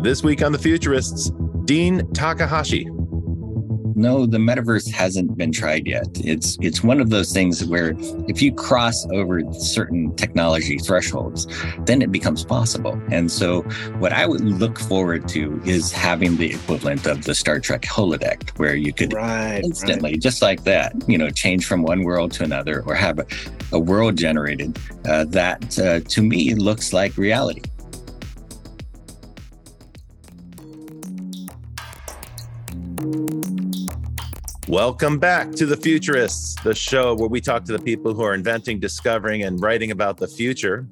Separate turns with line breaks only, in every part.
This week on The Futurists, Dean Takahashi.
No, the metaverse hasn't been tried yet. It's it's one of those things where if you cross over certain technology thresholds, then it becomes possible. And so what I would look forward to is having the equivalent of the Star Trek holodeck where you could
right,
instantly,
right.
just like that, you know, change from one world to another or have a, a world generated uh, that uh, to me looks like reality.
Welcome back to The Futurists, the show where we talk to the people who are inventing, discovering, and writing about the future.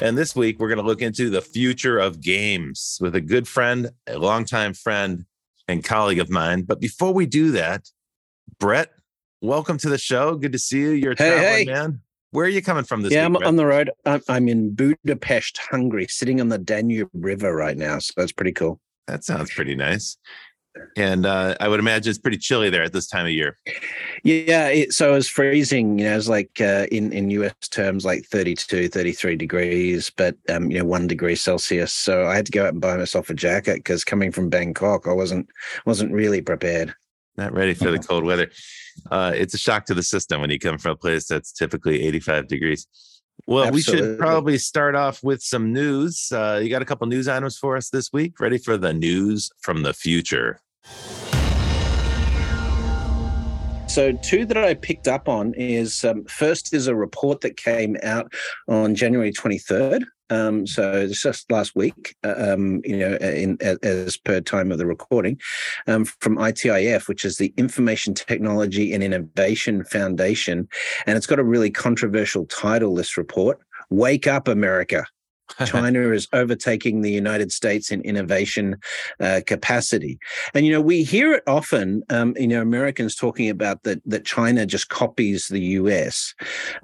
And this week, we're going to look into the future of games with a good friend, a longtime friend, and colleague of mine. But before we do that, Brett, welcome to the show. Good to see you. You're a
Hey,
traveling
hey.
man. Where are you coming from this week?
yeah,
week?
I'm
Brett?
on the road. I'm in Budapest, Hungary, sitting on the Danube River right now. So that's pretty cool.
that sounds pretty nice. And uh, I would imagine it's pretty chilly there at this time of year.
Yeah, it, so it was freezing, you know, it was like uh, in, in US terms, like 32, 33 degrees, but, um, you know, one degree Celsius. So I had to go out and buy myself a jacket because coming from Bangkok, I wasn't wasn't really prepared.
Not ready for the cold weather. Uh, it's a shock to the system when you come from a place that's typically 85 degrees. Well, we should probably start off with some news. Uh, you got a couple news items for us this week? Ready for the news from the future?
So, two that I picked up on is um, first is a report that came out on January 23rd. Um, so it's just last week, uh, um, you know, in, as, as per time of the recording, um, from ITIF, which is the Information Technology and Innovation Foundation, and it's got a really controversial title. This report: "Wake Up, America." China is overtaking the United States in innovation uh, capacity. And, you know, we hear it often, um, you know, Americans talking about that, that China just copies the US.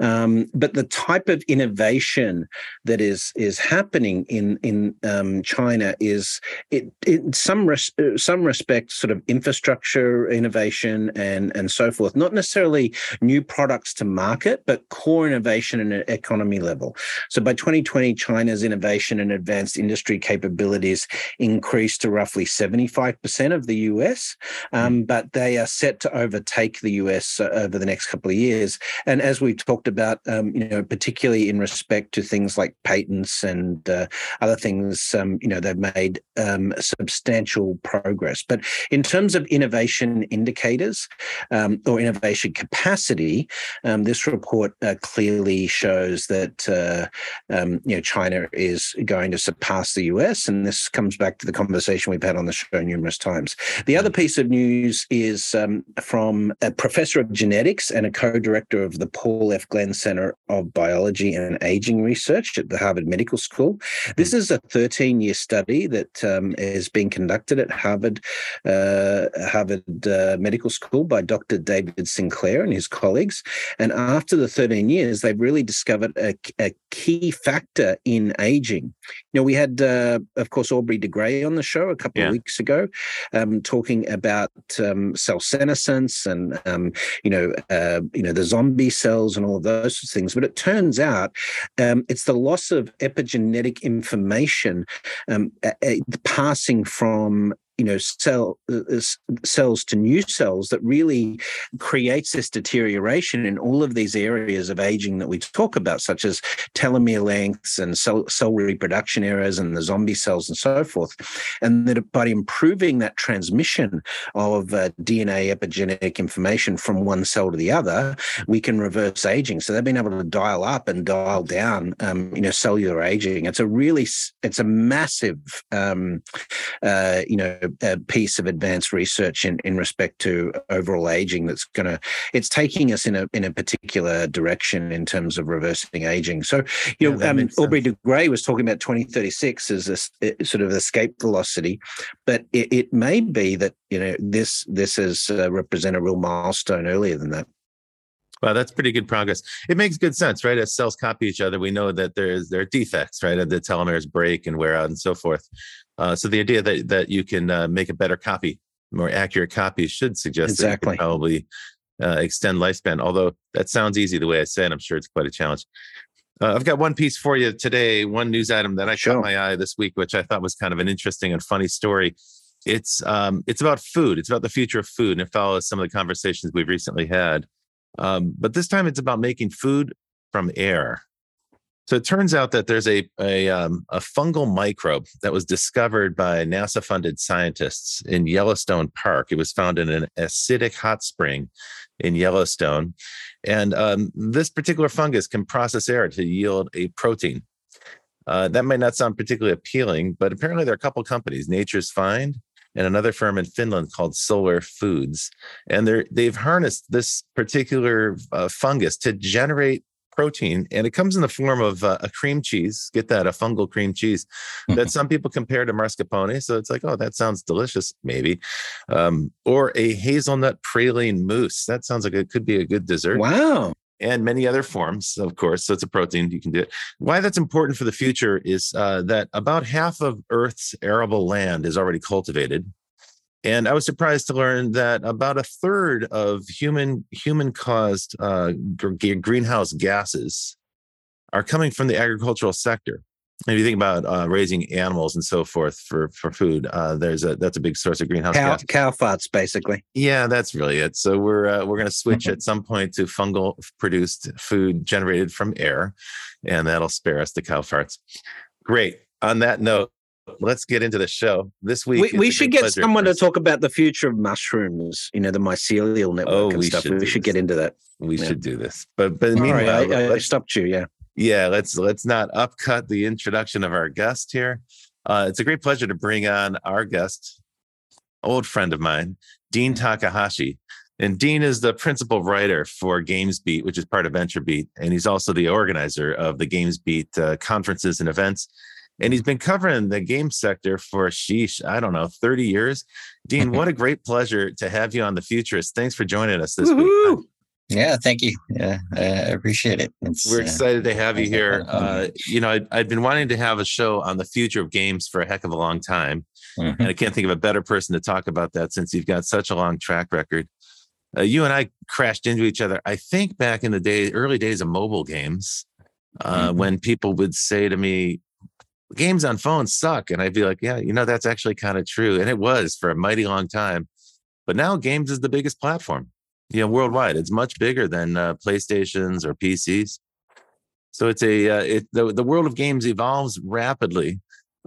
Um, but the type of innovation that is is happening in, in um, China is, it, in some, res- uh, some respect, sort of infrastructure innovation and, and so forth, not necessarily new products to market, but core innovation at an economy level. So by 2020, China's innovation and advanced industry capabilities increased to roughly 75% of the US, um, but they are set to overtake the US uh, over the next couple of years. And as we've talked about, um, you know, particularly in respect to things like patents and uh, other things, um, you know, they've made um, substantial progress. But in terms of innovation indicators um, or innovation capacity, um, this report uh, clearly shows that uh, um, you know China is going to surpass the US, and this comes back to the conversation we've had on the show numerous times. The other piece of news is um, from a professor of genetics and a co-director of the Paul F. Glenn Center of Biology and Aging Research at the Harvard Medical School. This is a 13-year study that um, is being conducted at Harvard uh, Harvard uh, Medical School by Dr. David Sinclair and his colleagues. And after the 13 years, they've really discovered a, a key factor in aging. You know, we had, uh, of course, Aubrey de Grey on the show a couple
Yeah.
of weeks ago, um, talking about um, cell senescence and um, you know, uh, you know, the zombie cells and all of those things. But it turns out um, it's the loss of epigenetic information um, uh, passing from you know cell uh, uh, cells to new cells that really creates this deterioration in all of these areas of aging that we talk about such as telomere lengths and cell, cell reproduction errors and the zombie cells and so forth. And that by improving that transmission of uh, dna epigenetic information from one cell to the other we can reverse aging. So they've been able to dial up and dial down um, you know cellular aging. It's a really it's a massive um, uh, you know a piece of advanced research in, in respect to overall aging that's going to it's taking us in a in a particular direction in terms of reversing aging so you
Yeah,
know um, aubrey de grey was talking about 2036 as a s- uh, sort of escape velocity but it, it may be that you know this this is uh, represent a real milestone earlier than that
Well, that's pretty good progress. It makes good sense, right? As cells copy each other, we know that there's there are defects, right? The telomeres break and wear out and so forth. Uh, so the idea that that you can uh, make a better copy, more accurate copy, should suggest that you
Exactly.
probably uh, extend lifespan. Although that sounds easy the way I say it, I'm sure it's quite a challenge. Uh, I've got one piece for you today, one news item that I
Sure.
caught my eye this week, which I thought was kind of an interesting and funny story. It's um, it's about food. It's about the future of food, and it follows some of the conversations we've recently had. Um, but this time, it's about making food from air. So it turns out that there's a a, um, a fungal microbe that was discovered by NASA-funded scientists in Yellowstone Park. It was found in an acidic hot spring in Yellowstone, and um, this particular fungus can process air to yield a protein. Uh, that might not sound particularly appealing, but apparently there are a couple companies, Nature's Fynd and another firm in Finland called Solar Foods, and they're they've harnessed this particular uh, fungus to generate protein, and it comes in the form of uh, a cream cheese. Get that, a fungal cream cheese that some people compare to mascarpone. So it's like, oh, that sounds delicious, maybe, um, or a hazelnut praline mousse. That sounds like it could be a good dessert
Wow.
and many other forms, of course. So it's a protein, you can do it. Why that's important for the future is uh, that about half of Earth's arable land is already cultivated. And I was surprised to learn that about a third of human human caused uh, gr- greenhouse gases are coming from the agricultural sector. If you think about uh, raising animals and so forth for for food, uh, there's a that's a big source of greenhouse
Cow,
gas.
cow farts, basically.
Yeah, that's really it. So we're uh, we're going to switch at some point to fungal produced food generated from air, and that'll spare us the cow farts. Great. On that note, let's get into the show this week.
We, we should get someone to talk about the future of mushrooms, you know, the mycelial network
Oh,
and
we
stuff.
should
We should
this.
get into that.
We
Yeah.
should do this, but but
All right,
meanwhile,
I, I stopped you. Yeah.
yeah, let's let's not upcut the introduction of our guest here. Uh, it's a great pleasure to bring on our guest, old friend of mine, Dean Takahashi. And Dean is the principal writer for GamesBeat, which is part of VentureBeat, and he's also the organizer of the GamesBeat uh, conferences and events. And he's been covering the game sector for sheesh, I don't know, 30 years. Dean, what a great pleasure to have you on the Futurist. Thanks for joining us this week.
Yeah, thank you. Yeah, I appreciate it. It's,
We're
uh,
excited to have you here. Uh, you know, I'd, I'd been wanting to have a show on the future of games for a heck of a long time.
mhm.
And I can't think of a better person to talk about that since you've got such a long track record. Uh, you and I crashed into each other, I think, back in the day, early days of mobile games, uh,
Mhm.
when people would say to me, games on phones suck. And I'd be like, yeah, you know, that's actually kind of true. And it was for a mighty long time. But now games is the biggest platform, you know, worldwide. It's much bigger than uh, PlayStations or PCs. So it's a uh, it the, the world of games evolves rapidly.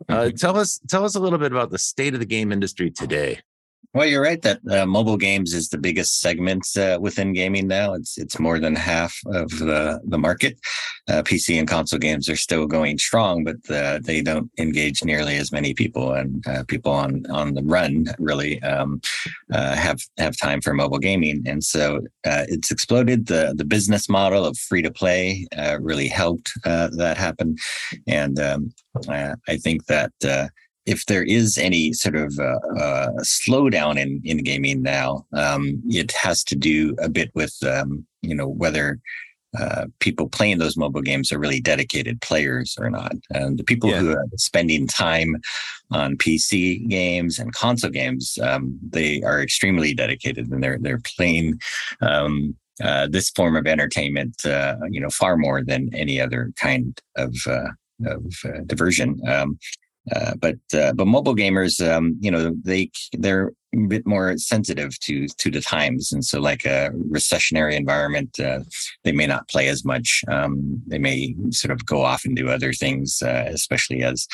Uh, tell us tell us a little bit about the state of the game industry today.
Well, you're right that uh, mobile games is the biggest segment uh, within gaming now. It's it's more than half of the the market. Uh, PC and console games are still going strong, but uh, they don't engage nearly as many people, and uh, people on on the run really um, uh, have have time for mobile gaming. And so it's exploded. the The business model of free to play really helped that happen, and um, I think that. If there is any sort of uh, uh, slowdown in in gaming now, um, it has to do a bit with um, you know whether uh, people playing those mobile games are really dedicated players or not. And the people
Yeah.
who are spending time on PC games and console games, um, they are extremely dedicated, and they're they're playing. Um, uh, this form of entertainment, uh, you know, far more than any other kind of uh, of uh, diversion. Um, uh, but uh, but mobile gamers, um, you know, they they're bit more sensitive to to the times, and so like a recessionary environment, uh, they may not play as much. Um, they may sort of go off and do other things, uh, especially as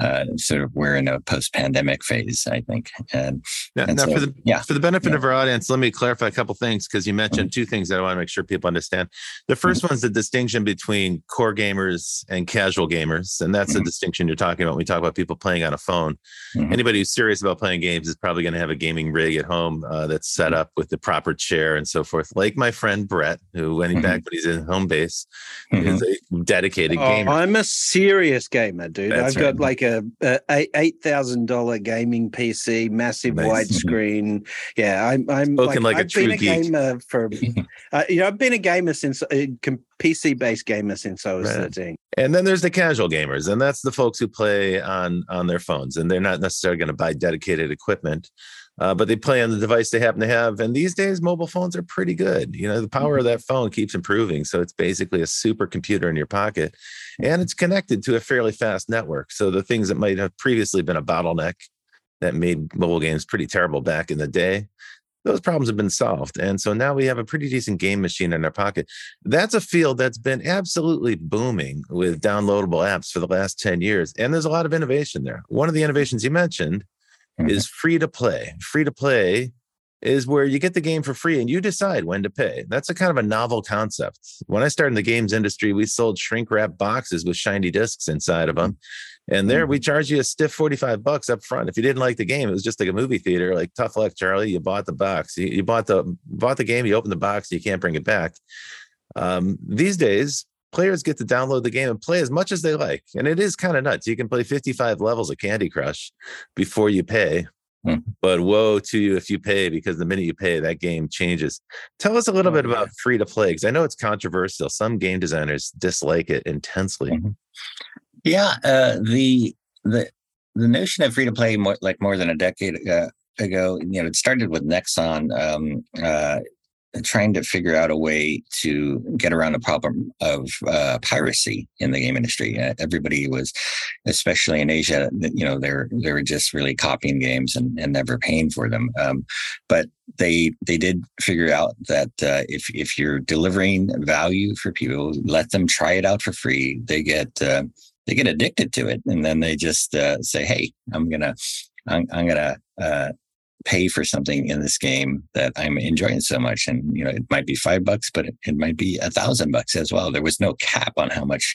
uh, sort of we're in a post-pandemic phase, I think. And,
Now,
and
now
so,
for the
yeah,
for the benefit
Yeah.
of our audience, let me clarify a couple things because you mentioned two things that I want to make sure people understand. The 1st one's the distinction between core gamers and casual gamers, and that's the
Mhm.
distinction you're talking about when we talk about people playing on a phone.
Mhm.
Anybody who's serious about playing games is probably going to have a gaming rig at home uh, that's set up with the proper chair and so forth. Like my friend Brett, who when he
Mhm.
back when he's in home base
Mhm.
is a dedicated
Oh,
gamer.
I'm a serious gamer, dude.
That's
I've got like a, a eight eight thousand dollar gaming PC, massive
Nice.
widescreen. Yeah, I'm I'm
Spoken like a
I've been
true
a gamer for uh, you know I've been a gamer since uh, com- PC based gamer since I was right. 13.
And then there's the casual gamers, and that's the folks who play on on their phones, and they're not necessarily going to buy dedicated equipment, uh, but they play on the device they happen to have. And these days, mobile phones are pretty good. You know, the power of mm-hmm. that phone keeps improving, so it's basically a supercomputer in your pocket, and it's connected to a fairly fast network. So the things that might have previously been a bottleneck that made mobile games pretty terrible back in the day those problems have been solved. And so now we have a pretty decent game machine in our pocket. That's a field that's been absolutely booming with downloadable apps for the last 10 years. And there's a lot of innovation there. One of the innovations you mentioned mm-hmm. is free to play. Free to play is where you get the game for free and you decide when to pay. That's a kind of a novel concept. When I started in the games industry, we sold shrink wrap boxes with shiny discs inside of them. And there we mm-hmm. charge you a stiff 45 bucks up front. If you didn't like the game, it was just like a movie theater, like tough luck, Charlie. You bought the box. You, you bought the bought the game, you open the box, you can't bring it back. Um, these days, players get to download the game and play as much as they like. And it is kind of nuts. You can play 55 levels of Candy Crush before you pay. Hmm. But woe to you if you pay, because the minute you pay, that game changes. Tell us a little oh, bit about free to play, because I know it's controversial. Some game designers dislike it intensely.
Mm-hmm. Yeah, uh, the the the notion of free to play, more, like more than a decade uh, ago, you know, it started with Nexon um, uh, trying to figure out a way to get around the problem of uh, piracy in the game industry. Uh, everybody was, especially in Asia, you know, they're they were just really copying games and, and never paying for them. Um, but they they did figure out that uh, if if you're delivering value for people, let them try it out for free. They get uh, they get addicted to it and then they just uh, say hey i'm gonna i'm, I'm gonna uh, pay for something in this game that i'm enjoying so much. And you know it might be five bucks but it, it might be a thousand bucks as well. There was no cap on how much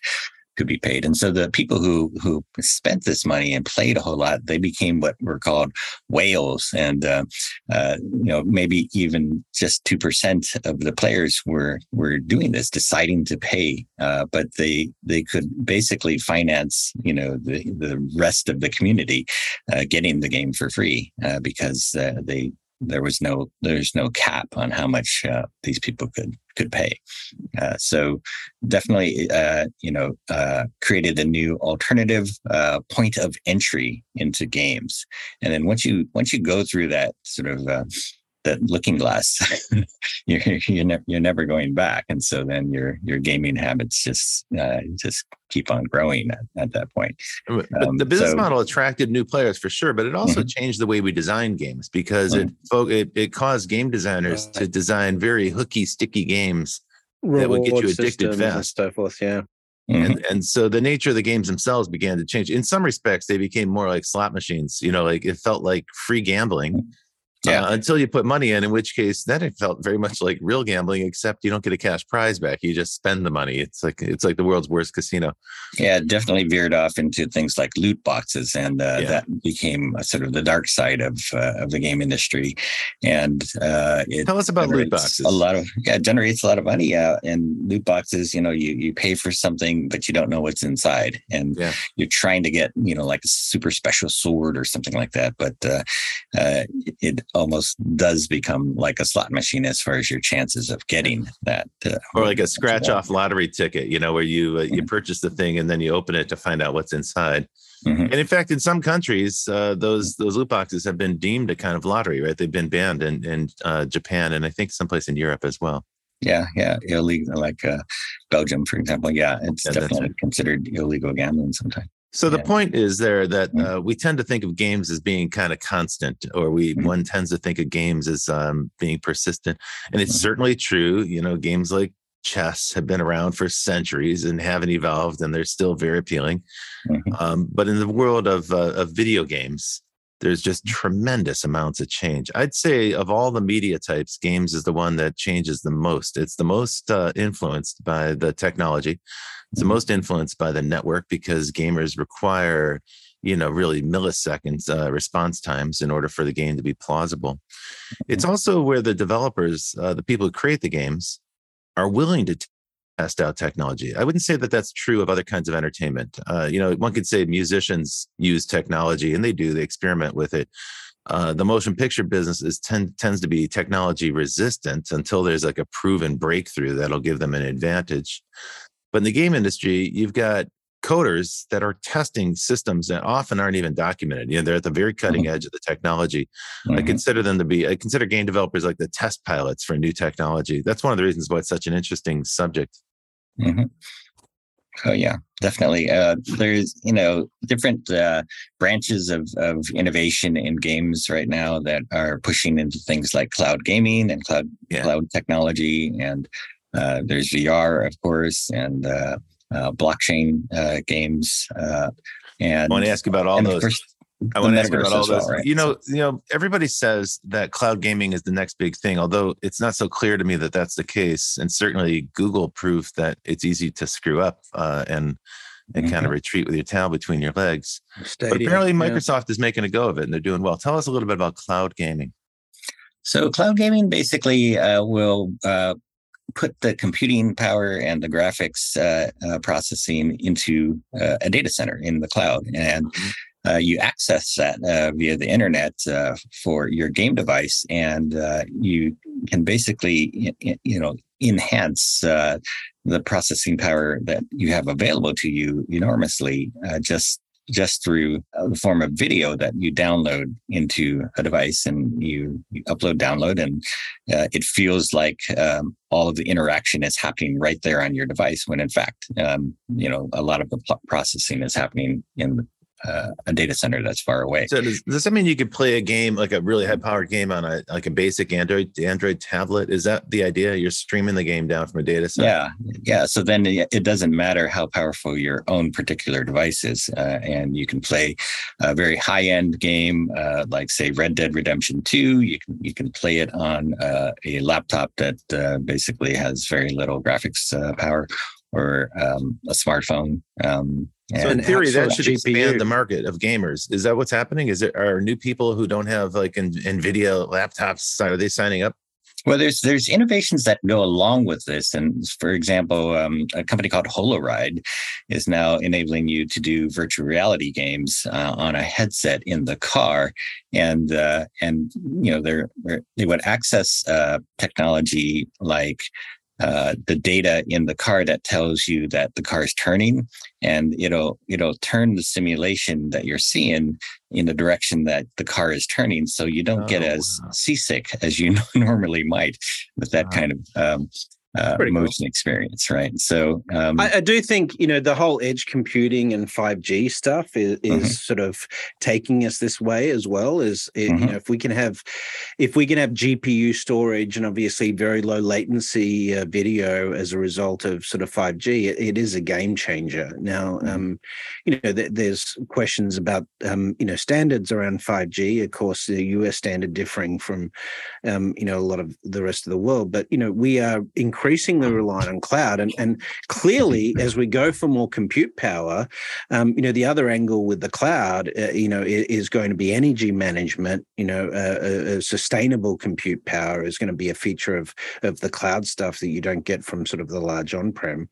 could be paid. And so the people who who spent this money and played a whole lot, they became what were called whales. And uh, uh, you know, maybe even just two percent of the players were were doing this, deciding to pay. Uh, but they they could basically finance, you know, the the rest of the community uh, getting the game for free uh, because uh, they there was no there's no cap on how much these people could could pay. Uh, so definitely, uh, you know, uh, created a new alternative uh, point of entry into games. And then once you once you go through that sort of uh, that looking glass, you're you're, ne- you're never going back, and so then your your gaming habits just uh, just keep on growing at, at that point.
But um, the business so, model attracted new players for sure, but it also mm-hmm. changed the way we design games because mm-hmm. it, it it caused game designers to design very hooky, sticky games Reward that would get you addicted fast. And
so forth, yeah.
Mm-hmm. And, and so the nature of the games themselves began to change. In some respects, they became more like slot machines. You know, like it felt like free gambling mm-hmm. Yeah. Uh, until you put money in, in which case then it felt very much like real gambling, except you don't get a cash prize back. You just spend the money. It's like it's like the world's worst casino.
Yeah, definitely veered off into things like loot boxes, and uh, yeah. that became sort of the dark side of uh, of the game industry. And uh,
it tell us about loot boxes.
A lot of yeah, it generates a lot of money. Uh, and loot boxes, you know, you you pay for something, but you don't know what's inside, and yeah. you're trying to get you know like a super special sword or something like that, but uh, uh, it almost does become like a slot machine as far as your chances of getting that.
Uh, or like a scratch off lottery ticket, you know, where you uh, you mm-hmm. purchase the thing and then you open it to find out what's inside. Mm-hmm. And in fact, in some countries, uh, those those loot boxes have been deemed a kind of lottery, right? They've been banned in in uh, Japan and I think someplace in Europe as well.
Yeah, yeah, illegal, like uh, Belgium, for example. Yeah, it's yeah, definitely considered illegal gambling sometimes.
So the point is there that mm-hmm. uh, we tend to think of games as being kind of constant, or we mm-hmm. one tends to think of games as um, being persistent, and it's mm-hmm. certainly true. You know, games like chess have been around for centuries and haven't evolved, and they're still very appealing. Mm-hmm. Um, but in the world of uh, of video games, there's just mm-hmm. tremendous amounts of change. I'd say of all the media types, games is the one that changes the most. It's the most uh, influenced by the technology it's the most influenced by the network because gamers require, you know, really milliseconds uh, response times in order for the game to be plausible. It's mm-hmm. also where the developers, uh, the people who create the games, are willing to test out technology. I wouldn't say that that's true of other kinds of entertainment. Uh, you know, one could say musicians use technology, and they do. They experiment with it. Uh, the motion picture business is tend, tends to be technology resistant until there's like a proven breakthrough that'll give them an advantage. But in the game industry, you've got coders that are testing systems that often aren't even documented. You know, they're at the very cutting mm-hmm. edge of the technology. Mm-hmm. I consider them to be, I consider game developers like the test pilots for new technology. That's one of the reasons why it's such an interesting subject.
Mm-hmm. Oh yeah, definitely. Uh, there's you know different uh, branches of of innovation in games right now that are pushing into things like cloud gaming and cloud yeah. cloud technology, and uh, there's VR, of course, and uh, uh, blockchain uh, games. and
I want to ask about all those. Course, I want to ask about all those. Well, right? You know, you know, everybody says that cloud gaming is the next big thing, although it's not so clear to me that that's the case. And certainly, Google proved that it's easy to screw up uh, and and mm-hmm. kind of retreat with your tail between your legs. Stadia, but apparently, Microsoft yeah. is making a go of it, and they're doing well. Tell us a little bit about cloud gaming.
So, cloud gaming basically uh, will uh, put the computing power and the graphics uh, uh, processing into uh, a data center in the cloud, and mm-hmm. uh, you access that uh, via the internet uh, for your game device, and uh, you can basically, you know, enhance uh, the processing power that you have available to you enormously uh, just just through the form of video that you download into a device and you, you upload download and uh, it feels like um, all of the interaction is happening right there on your device when in fact um, you know a lot of the processing is happening in uh, a data center that's far away.
So does, does that mean you could play a game like a really high powered game on a like a basic Android Android tablet? Is that the idea? You're streaming the game down from a data center.
Yeah, yeah. So then it doesn't matter how powerful your own particular device is, uh, and you can play a very high end game uh, like say Red Dead Redemption Two. You can you can play it on uh, a laptop that uh, basically has very little graphics uh, power or um, a smartphone. Um,
so in theory, that should GPU. expand the market of gamers. Is that what's happening? Is there are new people who don't have like NVIDIA laptops? Are they signing up?
Well, there's there's innovations that go along with this, and for example, um, a company called HoloRide is now enabling you to do virtual reality games uh, on a headset in the car, and uh, and you know they're they would access uh, technology like uh, the data in the car that tells you that the car is turning and it'll it'll turn the simulation that you're seeing in the direction that the car is turning so you don't oh, get as wow. seasick as you normally might with that wow. kind of um, uh, motion cool. experience, right? So
um, I, I, do think you know the whole edge computing and five G stuff is, is mm-hmm. sort of taking us this way as well. Is it, mm-hmm. you know if we can have if we can have GPU storage and obviously very low latency uh, video as a result of sort of five G, it, it is a game changer. Now, mm-hmm. um, you know th- there's questions about um, you know standards around five G. Of course, the US standard differing from um, you know a lot of the rest of the world, but you know we are increasing increasingly reliant on cloud. And, and clearly, as we go for more compute power, um, you know, the other angle with the cloud, uh, you know, is, is, going to be energy management. You know, uh, uh, uh, sustainable compute power is going to be a feature of of the cloud stuff that you don't get from sort of the large on-prem.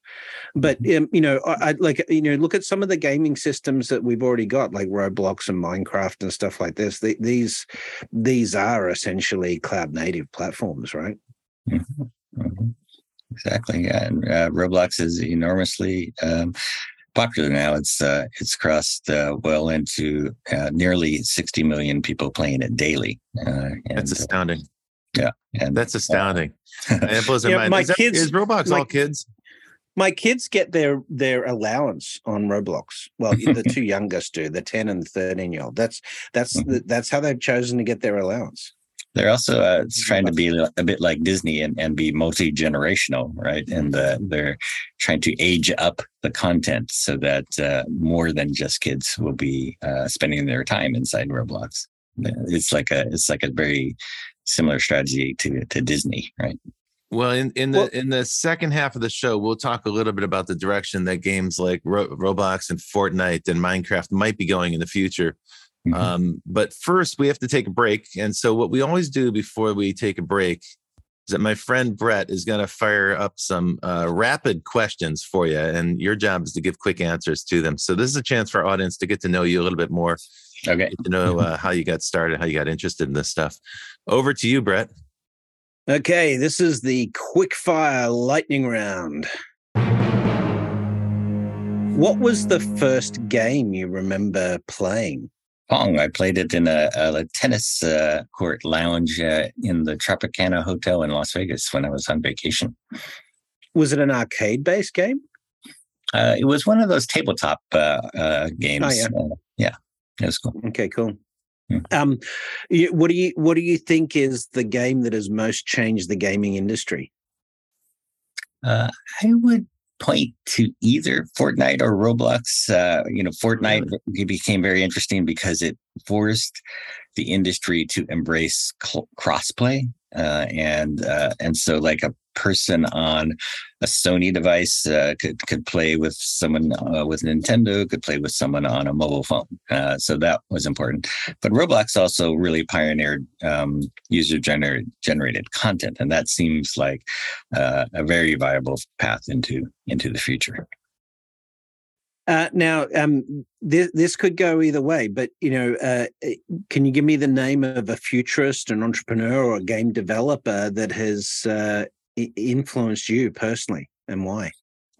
But mm-hmm. um, you know, I, I like you know, look at some of the gaming systems that we've already got, like Roblox and Minecraft and stuff like this. The, these these are essentially cloud native platforms, right?
Mm-hmm. Mm-hmm. Exactly. Yeah, and uh, Roblox is enormously um, popular now. It's uh, it's crossed uh, well into uh, nearly 60 million people playing it daily.
Uh, and, that's uh, astounding.
yeah,
and that's astounding. it blows yeah, mind. My is, kids, that, is Roblox my, all kids?
My kids get their their allowance on Roblox. Well, the two youngest do, the 10 and the 13 year old. That's that's mm-hmm. that's how they've chosen to get their allowance.
They're also uh, trying to be a bit like Disney and, and be multi generational, right? And uh, they're trying to age up the content so that uh, more than just kids will be uh, spending their time inside Roblox. It's like a it's like a very similar strategy to to Disney, right?
Well, in, in the well, in the second half of the show, we'll talk a little bit about the direction that games like Ro- Roblox and Fortnite and Minecraft might be going in the future. Mm-hmm. Um, but first, we have to take a break. And so, what we always do before we take a break is that my friend Brett is going to fire up some uh, rapid questions for you, and your job is to give quick answers to them. So this is a chance for our audience to get to know you a little bit more.
Okay.
To know uh, how you got started, how you got interested in this stuff. Over to you, Brett.
Okay, this is the quick fire lightning round. What was the first game you remember playing?
Pong. I played it in a, a tennis uh, court lounge uh, in the Tropicana Hotel in Las Vegas when I was on vacation.
Was it an arcade based game?
Uh, it was one of those tabletop uh, uh, games.
Oh, yeah.
Uh, yeah, it was cool.
Okay, cool.
Hmm.
Um, what do you what do you think is the game that has most changed the gaming industry?
Uh, I would point to either Fortnite or Roblox. Uh, you know, Fortnite it became very interesting because it forced the industry to embrace cl- crossplay, uh, and uh, and so like a person on a Sony device uh, could could play with someone uh, with Nintendo, could play with someone on a mobile phone. Uh, so that was important. But Roblox also really pioneered um, user gener- generated content, and that seems like uh, a very viable path into into the future.
Uh, now, um, this this could go either way, but you know, uh, can you give me the name of a futurist, an entrepreneur, or a game developer that has influenced you personally, and why?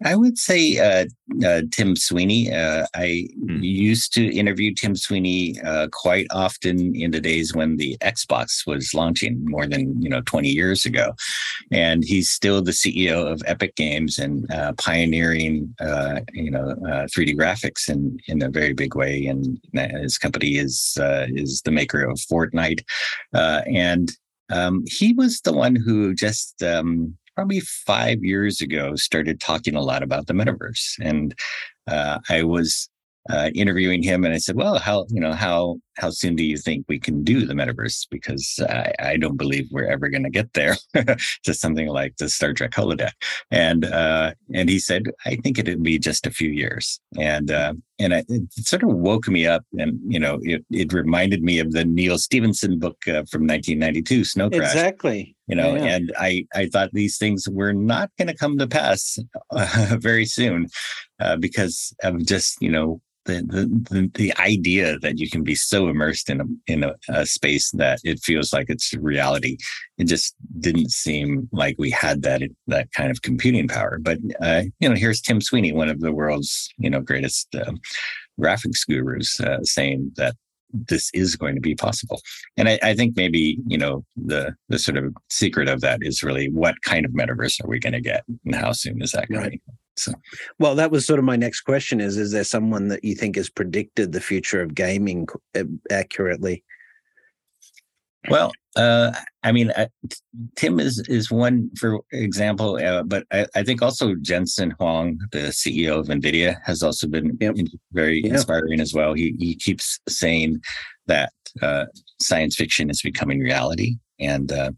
I would say uh, uh, Tim Sweeney. Uh, I
Hmm.
used to interview Tim Sweeney uh, quite often in the days when the Xbox was launching, more than you know twenty years ago, and he's still the CEO of Epic Games and uh, pioneering uh, you know three D graphics in in a very big way. And his company is uh, is the maker of Fortnite, uh, and um, he was the one who just um, probably five years ago started talking a lot about the metaverse. And uh, i was uh, interviewing him and i said well how you know how how soon do you think we can do the metaverse because i, I don't believe we're ever going to get there to something like the star trek holodeck and uh, and he said i think it'd be just a few years and uh, and I, it sort of woke me up and you know it, it reminded me of the neal stephenson book uh, from 1992 snow crash
Exactly.
you know
Yeah.
and i i thought these things were not going to come to pass uh, very soon uh, because of just you know the, the the idea that you can be so immersed in a in a, a space that it feels like it's reality it just didn't seem like we had that that kind of computing power. But uh, you know here's tim sweeney one of the world's you know greatest uh, graphics gurus uh, saying that this is going to be possible. And I, I think maybe you know the the sort of secret of that is really what kind of metaverse are we going to get and how soon is that going
Right.
So
Well, that was sort of my next question: is is there someone that you think has predicted the future of gaming uh, accurately?
well uh i mean uh, tim is is one for example uh, but I, I think also jensen huang the ceo of nvidia has also been
Yep.
very
Yeah.
inspiring as well he he keeps saying that uh science fiction is becoming reality and uh,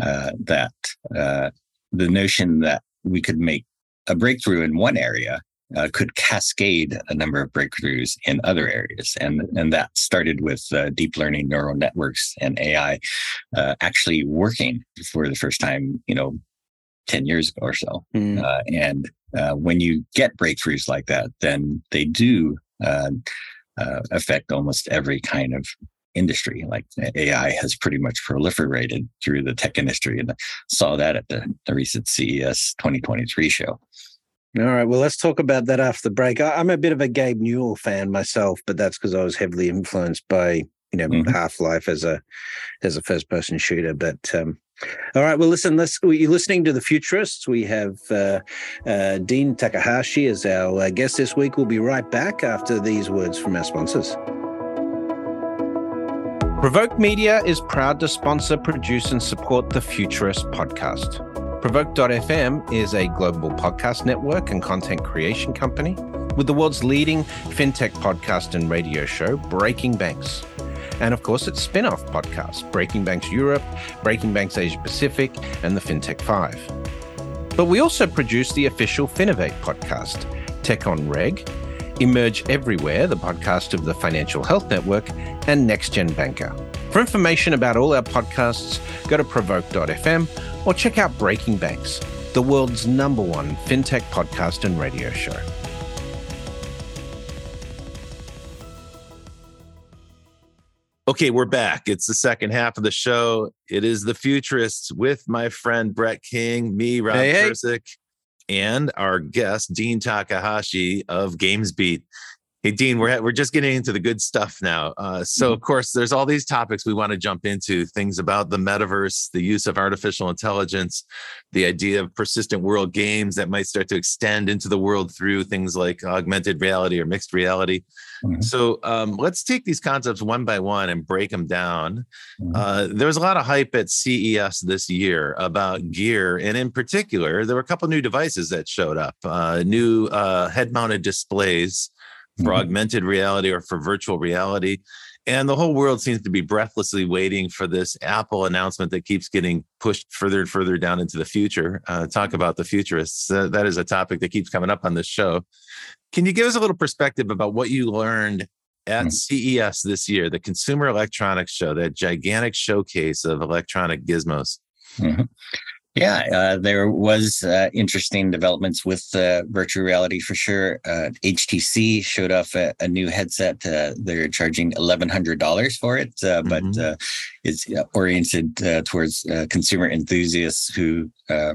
uh that uh the notion that we could make a breakthrough in one area uh, could cascade a number of breakthroughs in other areas, and and that started with uh, deep learning neural networks and AI uh, actually working for the first time, you know, ten years ago or so.
Mm.
Uh, and uh, when you get breakthroughs like that, then they do uh, uh, affect almost every kind of industry. Like AI has pretty much proliferated through the tech industry, and I saw that at the, the recent CES 2023 show.
All right. Well, let's talk about that after the break. I, I'm a bit of a Gabe Newell fan myself, but that's because I was heavily influenced by you know
Mhm.
Half Life as a as a first person shooter. But um, all right. Well, listen. Let's. You're listening to the Futurists. We have uh, uh, Dean Takahashi as our uh, guest this week. We'll be right back after these words from our sponsors. Provoke Media is proud to sponsor, produce, and support the Futurist podcast. Provoke.fm is a global podcast network and content creation company with the world's leading fintech podcast and radio show, Breaking Banks. And of course, its spin off podcast, Breaking Banks Europe, Breaking Banks Asia Pacific, and the FinTech 5. But we also produce the official Finovate podcast, Tech on Reg, Emerge Everywhere, the podcast of the Financial Health Network, and Next Gen Banker. For information about all our podcasts, go to provoke.fm or check out Breaking Banks, the world's number one fintech podcast and radio show.
Okay, we're back. It's the second half of the show. It is the Futurists with my friend Brett King, me, Rob hey, hey. And our guest Dean Takahashi of GamesBeat. Hey, Dean, we're we're just getting into the good stuff now. Uh, so, mm-hmm. of course, there's all these topics we want to jump into: things about the metaverse, the use of artificial intelligence, the idea of persistent world games that might start to extend into the world through things like augmented reality or mixed reality. Mm-hmm. So, um, let's take these concepts one by one and break them down. Mm-hmm. Uh, there was a lot of hype at CES this year about gear, and in particular, there were a couple new devices that showed up, uh, new uh, head-mounted displays for mm-hmm. augmented reality or for virtual reality. And the whole world seems to be breathlessly waiting for this Apple announcement that keeps getting pushed further and further down into the future. Uh, talk about the futurists. Uh, that is a topic that keeps coming up on this show. Can you give us a little perspective about what you learned at mm-hmm. CES this year, the Consumer Electronics Show, that gigantic showcase of electronic gizmos?
Mm-hmm. Yeah, uh, there was uh, interesting developments with uh, virtual reality for sure. HTC uh, showed off a, a new headset. Uh, they're charging eleven hundred dollars for it, uh, mm-hmm. but it's oriented towards consumer enthusiasts who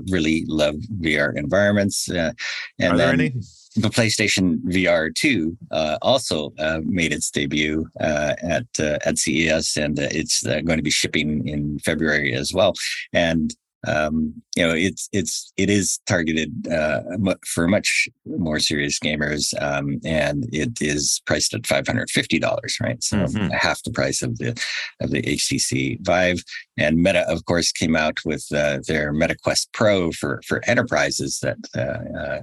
really love VR environments. and
Are there any?
the PlayStation VR 2 uh, also uh, made its debut uh, at at CES, and it's going to be shipping in February as well. And um, you know, it's it's it is targeted uh, for much more serious gamers, um, and it is priced at five hundred fifty dollars, right? So mm-hmm. half the price of the of the HTC Vive. And Meta, of course, came out with uh, their Meta Quest Pro for for enterprises that uh, uh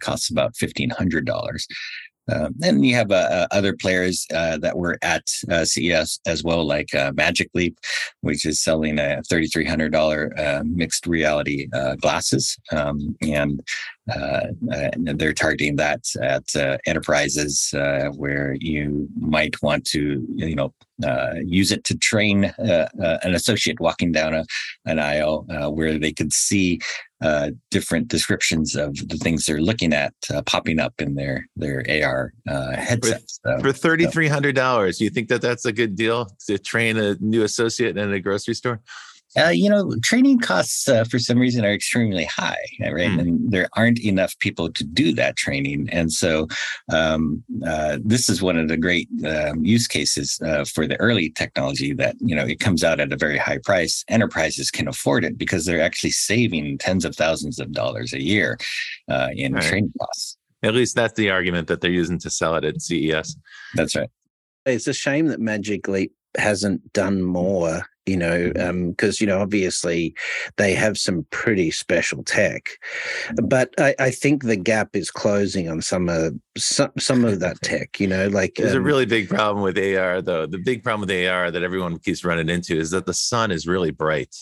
costs about fifteen hundred dollars. Uh, then you have uh, uh, other players uh, that were at uh, CES as well, like uh, Magic Leap, which is selling a $3,300 mixed reality glasses. Um, and they're targeting that at enterprises where you might want to, you know, use it to train an associate walking down a, an aisle where they could see uh, different descriptions of the things they're looking at uh, popping up in their their AR uh, headsets.
For, for thirty three hundred dollars, you think that that's a good deal to train a new associate in a grocery store?
Uh, you know, training costs uh, for some reason are extremely high, right? Mm. And there aren't enough people to do that training. And so, um, uh, this is one of the great um, use cases uh, for the early technology that, you know, it comes out at a very high price. Enterprises can afford it because they're actually saving tens of thousands of dollars a year uh, in right. training costs.
At least that's the argument that they're using to sell it at CES.
That's right.
It's a shame that Magic Leap hasn't done more you know, because mm-hmm. um, you know obviously they have some pretty special tech, but I, I, think the gap is closing on some of some some of that tech. You know, like
there's um, a really big problem with AR though. The big problem with AR that everyone keeps running into is that the sun is really bright.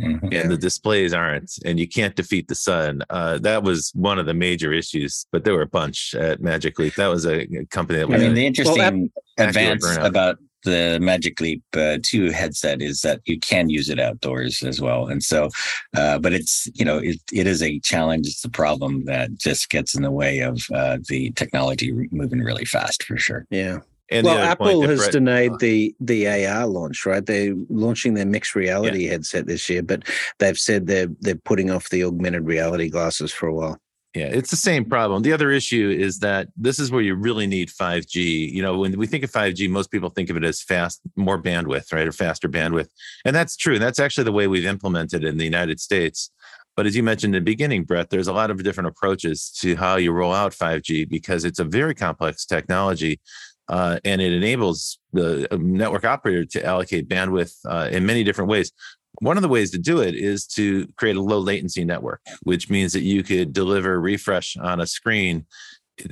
Mm-hmm. And the displays aren't, and you can't defeat the sun. Uh, that was one of the major issues, but there were a bunch at Magic Leap. That was a company that. Was.
I mean, the interesting well, advance about the Magic Leap uh, 2 headset is that you can use it outdoors as well. And so, uh, but it's, you know, it, it is a challenge. It's a problem that just gets in the way of uh, the technology moving really fast for sure.
Yeah. And well, Apple has Brett, denied the the AR launch, right? They're launching their mixed reality yeah. headset this year, but they've said they're they're putting off the augmented reality glasses for a while.
Yeah, it's the same problem. The other issue is that this is where you really need 5G. You know, when we think of 5G, most people think of it as fast, more bandwidth, right? Or faster bandwidth. And that's true. And That's actually the way we've implemented it in the United States. But as you mentioned in the beginning, Brett, there's a lot of different approaches to how you roll out 5G because it's a very complex technology. Uh, and it enables the network operator to allocate bandwidth uh, in many different ways. One of the ways to do it is to create a low latency network, which means that you could deliver refresh on a screen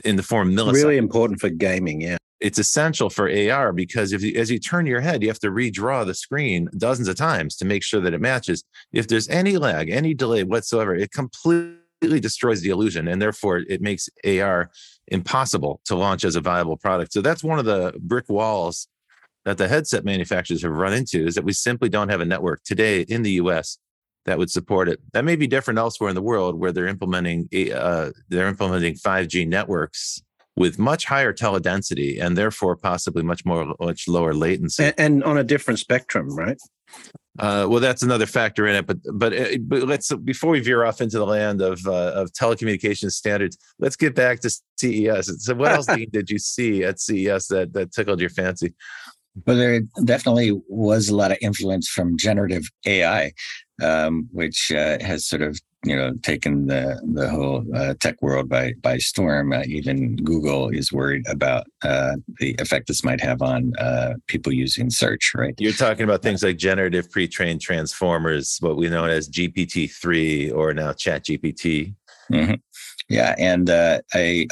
in the form of milliseconds.
Really important for gaming, yeah.
It's essential for AR because if you, as you turn your head, you have to redraw the screen dozens of times to make sure that it matches. If there's any lag, any delay whatsoever, it completely destroys the illusion, and therefore it makes AR impossible to launch as a viable product. So that's one of the brick walls that the headset manufacturers have run into is that we simply don't have a network today in the US that would support it. That may be different elsewhere in the world where they're implementing uh, they're implementing 5G networks with much higher teledensity and therefore possibly much more much lower latency
and, and on a different spectrum, right?
Uh, well, that's another factor in it, but but uh, but let's before we veer off into the land of uh, of telecommunications standards, let's get back to CES. So, what else did you see at CES that that tickled your fancy?
Well, there definitely was a lot of influence from generative AI, um, which uh, has sort of you know taken the the whole uh, tech world by by storm. Uh, even Google is worried about uh, the effect this might have on uh, people using search. Right?
You're talking about things like generative pre-trained transformers, what we know as GPT three or now Chat GPT.
Mm-hmm. Yeah, and uh, I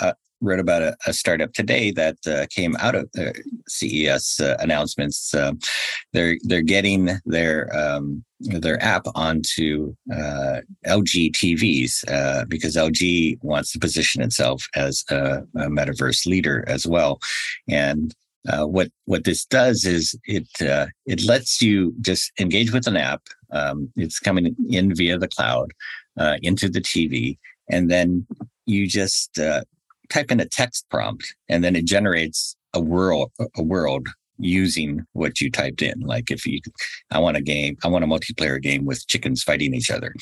wrote about a, a startup today that uh, came out of the CES uh, announcements. Uh, they're they're getting their um, their app onto uh, LG TVs uh, because LG wants to position itself as a, a metaverse leader as well, and. Uh, what what this does is it it lets you just engage with an app. Um, it's coming in via the cloud into the TV, and then you just uh, type in a text prompt and then it generates a world a world using what you typed in. Like if you i want a game i want a multiplayer game with chickens fighting each other.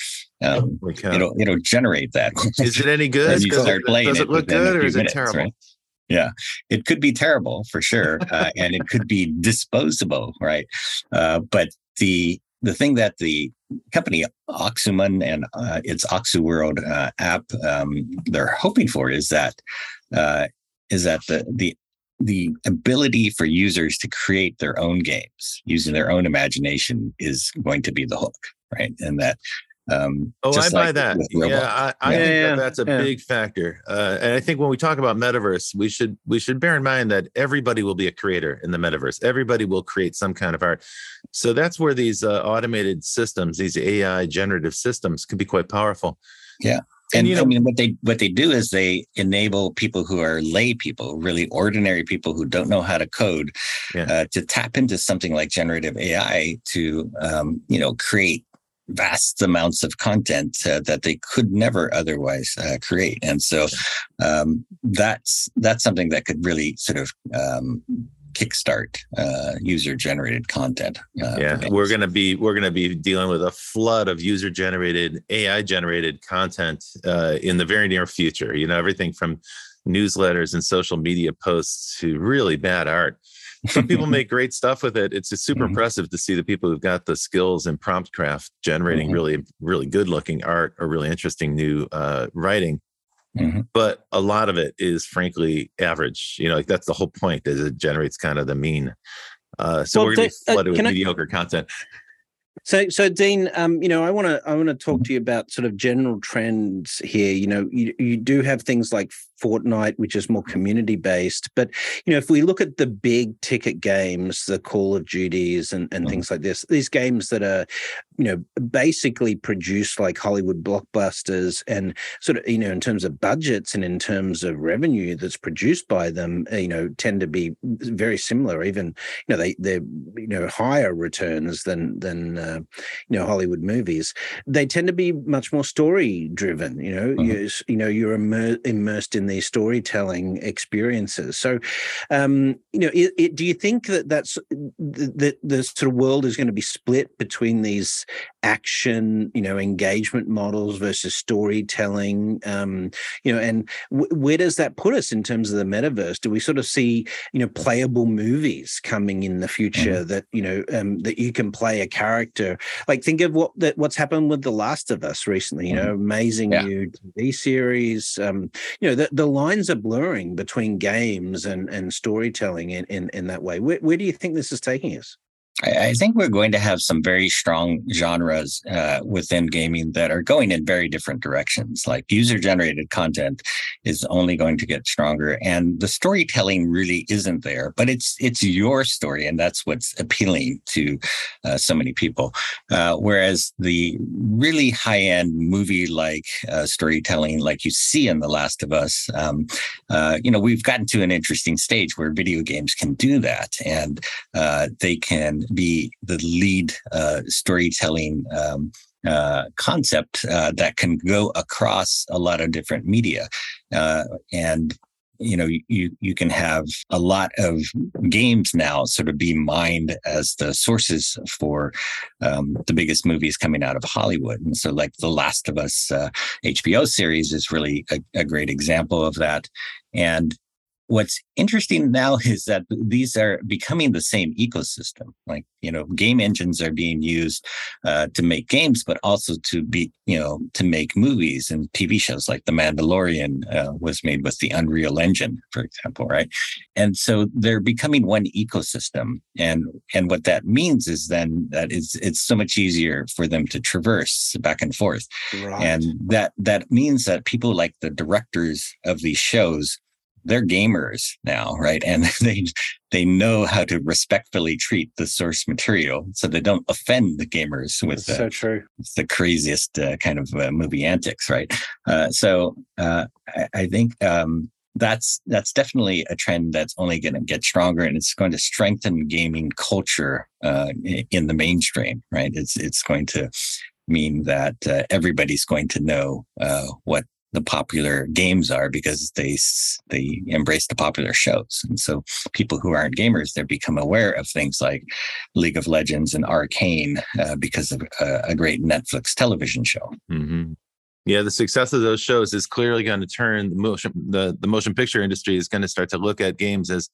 Um, oh it'll it'll generate that.
Is it any good?
You
start it, playing does it, it look good or is minutes, it terrible? right?
yeah. It could be terrible for sure uh, and it could be disposable right? Uh, but the the thing that the company Oxuman and uh, its Oxuworld uh, app um, they're hoping for is that uh, is that the the the ability for users to create their own games using their own imagination is going to be the hook, right? And that
um, oh, I buy that. Yeah, I, I yeah, think yeah, that that's a yeah. big factor. Uh, and I think when we talk about metaverse, we should we should bear in mind that everybody will be a creator in the metaverse. Everybody will create some kind of art. So that's where these uh, automated systems, these AI generative systems, can be quite powerful.
Yeah. And, and you know, I mean, what they what they do is they enable people who are lay people, really ordinary people who don't know how to code, yeah. uh, to tap into something like generative AI to, um, you know, create vast amounts of content uh, that they could never otherwise uh, create. And so um, that's that's something that could really sort of um, kickstart uh, user generated content
uh, yeah we're going to be we're to be dealing with a flood of user generated ai generated content uh, in the very near future. You know everything from newsletters and social media posts to really bad art some people make great stuff with it. It's just super mm-hmm. impressive to see the people who've got the skills in prompt craft generating mm-hmm. really, really good looking art or really interesting new uh, writing. Mm-hmm. But a lot of it is frankly average. You know, like that's the whole point is it generates kind of the mean. Uh, so well, we're going to be uh, flooded with mediocre I, content.
So, so Dean, um, you know, I want to I want to talk to you about sort of general trends here. You know, you, you do have things like Fortnite, which is more community based. But you know, if we look at the big ticket games, the Call of Duties and, and mm. things like this, these games that are, you know, basically produce like Hollywood blockbusters and sort of, you know, in terms of budgets and in terms of revenue that's produced by them, uh, you know, tend to be very similar. Even, you know, they they're you know higher returns than than uh, you know Hollywood movies. They tend to be much more story driven. You know, mm-hmm. you, you know, you're immer- immersed in these storytelling experiences. So, um, you know, it, it, do you think that that's that the sort of world is going to be split between these action, you know, engagement models versus storytelling? Um, you know, and w- where does that put us in terms of the metaverse? Do we sort of see, you know, playable movies coming in the future mm-hmm. that you know um, that you can play a character? Like, think of what that what's happened with The Last of Us recently. You know, mm-hmm. amazing yeah. new TV series. Um, you know, the, the lines are blurring between games and and storytelling in in, in that way. Where, where do you think this is taking us?
I, think we're going to have some very strong genres uh, within gaming that are going in very different directions. Like user generated content is only going to get stronger, and the storytelling really isn't there. But it's it's your story, and that's what's appealing to uh, so many people. Uh, whereas the really high end movie like uh, storytelling, like you see in The Last of Us, um, uh, you know, we've gotten to an interesting stage where video games can do that, and uh, they can be the lead uh, storytelling um, uh, concept uh, that can go across a lot of different media. Uh, and you know you you can have a lot of games now sort of be mined as the sources for um, the biggest movies coming out of hollywood and so like the last of us uh, hbo series is really a, a great example of that and what's interesting now is that these are becoming the same ecosystem like you know game engines are being used uh, to make games but also to be you know to make movies and tv shows like the mandalorian uh, was made with the unreal engine for example right and so they're becoming one ecosystem and and what that means is then that it's it's so much easier for them to traverse back and forth right. and that that means that people like the directors of these shows they're gamers now, right? And they they know how to respectfully treat the source material, so they don't offend the gamers with
the, so true.
the craziest uh, kind of uh, movie antics, right? Uh, so uh, I, I, think um, that's that's definitely a trend that's only going to get stronger, and it's going to strengthen gaming culture uh, in the mainstream, right? It's it's going to mean that uh, everybody's going to know what the popular games are because they they embrace the popular shows. And so people who aren't gamers they become aware of things like league of legends and arcane uh, because of a, a, great netflix television show.
Mm-hmm. yeah the success of those shows is clearly going to turn the motion the, the motion picture industry is going to start to look at games as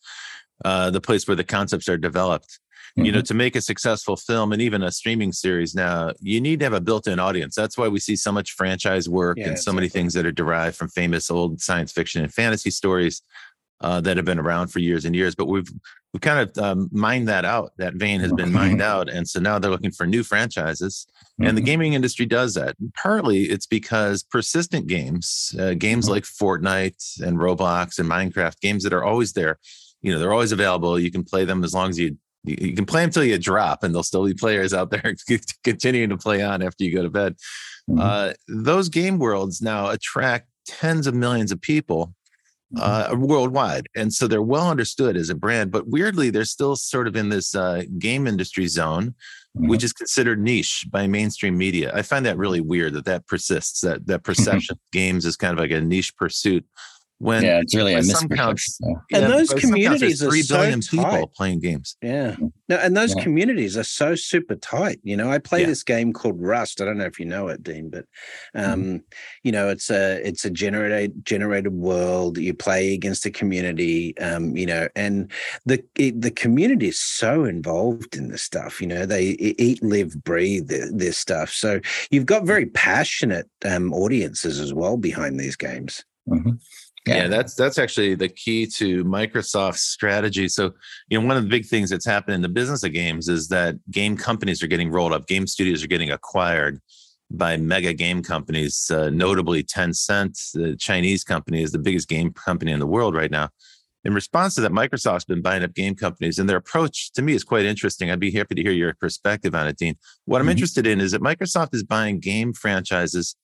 uh, the place where the concepts are developed Mm-hmm. You know, mm-hmm. to make a successful film and even a streaming series now, you need to have a built-in audience. That's why we see so much franchise work yeah, and so many things that are derived from famous old science fiction and fantasy stories uh, that have been around for years and years. But we've we've kind of um, mined that out. That vein has been mined out, and so now they're looking for new franchises. Mm-hmm. And the mm-hmm. gaming industry does that. Partly it's because persistent games, uh, games mm-hmm. like Fortnite and Roblox and Minecraft, games that are always there. You know, they're always available. You can play them as long as you you, can play until you drop, and there'll still be players out there continuing to play on after you go to bed. Mm-hmm. Uh, those game worlds now attract tens of millions of people mm-hmm. uh, worldwide, and so they're well understood as a brand. But weirdly, they're still sort of in this uh, game industry zone, mm-hmm. which is considered niche by mainstream media. I find that really weird that that persists. That that perception of games is kind of like a niche pursuit when
yeah, it's really a counts,
and yeah, those communities are three billion so
people playing games.
Yeah, no, and those yeah. communities are so super tight. You know, I play yeah. this game called Rust. I don't know if you know it, Dean, but mm-hmm. um, mm. you know, it's a it's a generated generated world. You play against a community. Um, you know, and the it, the community is so involved in this stuff. You know, they eat, live, breathe this stuff. So you've got very passionate um, audiences as well behind these games.
Mm-hmm.
Yeah. yeah. that's that's actually the key to Microsoft's strategy. So, you know, one of the big things that's happened in the business of games is that game companies are getting rolled up, game studios are getting acquired by mega game companies, uh, notably Tencent, the Chinese company, is the biggest game company in the world right now. In response to that, Microsoft's been buying up game companies, and their approach to me is quite interesting. I'd be happy to hear your perspective on it, Dean. What I'm mm-hmm. interested in is that Microsoft is buying game franchises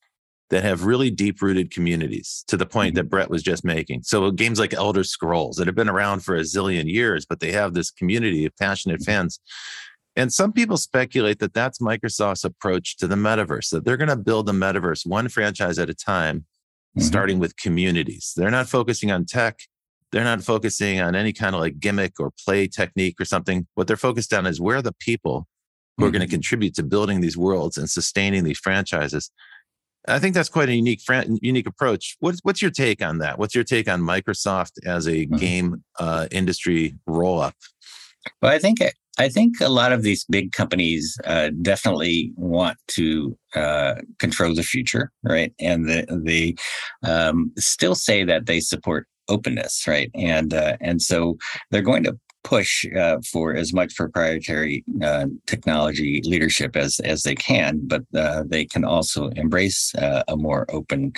that have really deep rooted communities to the point mm-hmm. that Brett was just making. So games like Elder Scrolls that have been around for a zillion years, but they have this community of passionate mm-hmm. fans. And some people speculate that that's Microsoft's approach to the metaverse, that they're going to build the metaverse one franchise at a time, mm-hmm. starting with communities. They're not focusing on tech. They're not focusing on any kind of like gimmick or play technique or something. What they're focused on is where the people who are going to mm-hmm. contribute to building these worlds and sustaining these franchises I think that's quite a unique unique approach. What's what's your take on that? What's your take on Microsoft as a mm-hmm. game uh, industry roll up?
Well, I think I think a lot of these big companies uh, definitely want to uh, control the future, right? And the, they um, still say that they support openness, right? And uh, and so they're going to push uh, for as much proprietary uh, technology leadership as as they can, but uh, they can also embrace uh, a more open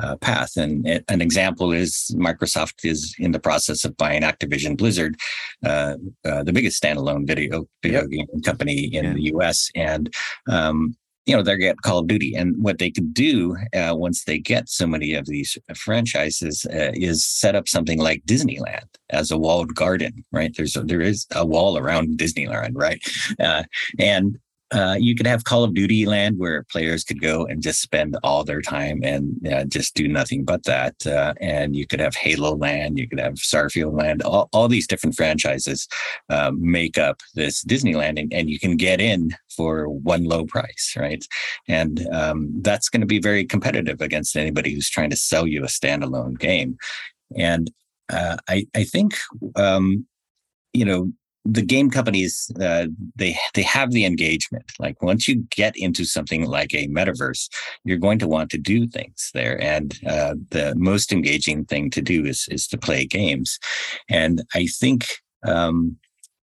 uh, path. And an example is Microsoft is in the process of buying Activision Blizzard, uh, the biggest standalone video video yep. game company in yeah. the U.S. And um, you know, they're get Call of Duty. And what they could do uh, once they get so many of these franchises uh, is set up something like Disneyland as a walled garden, right? There's a, there is a wall around Disneyland, right? Uh, and uh, you could have Call of Duty land where players could go and just spend all their time and uh, just do nothing but that. Uh, and you could have Halo land, you could have Starfield land, all, all these different franchises uh, make up this Disneyland, and, and, you can get in for one low price, right? And um, that's going to be very competitive against anybody who's trying to sell you a standalone game. And uh, I, I think um, you know the game companies uh, they they have the engagement. Like once you get into something like a metaverse you're going to want to do things there. And uh, the most engaging thing to do is is to play games. And i think um,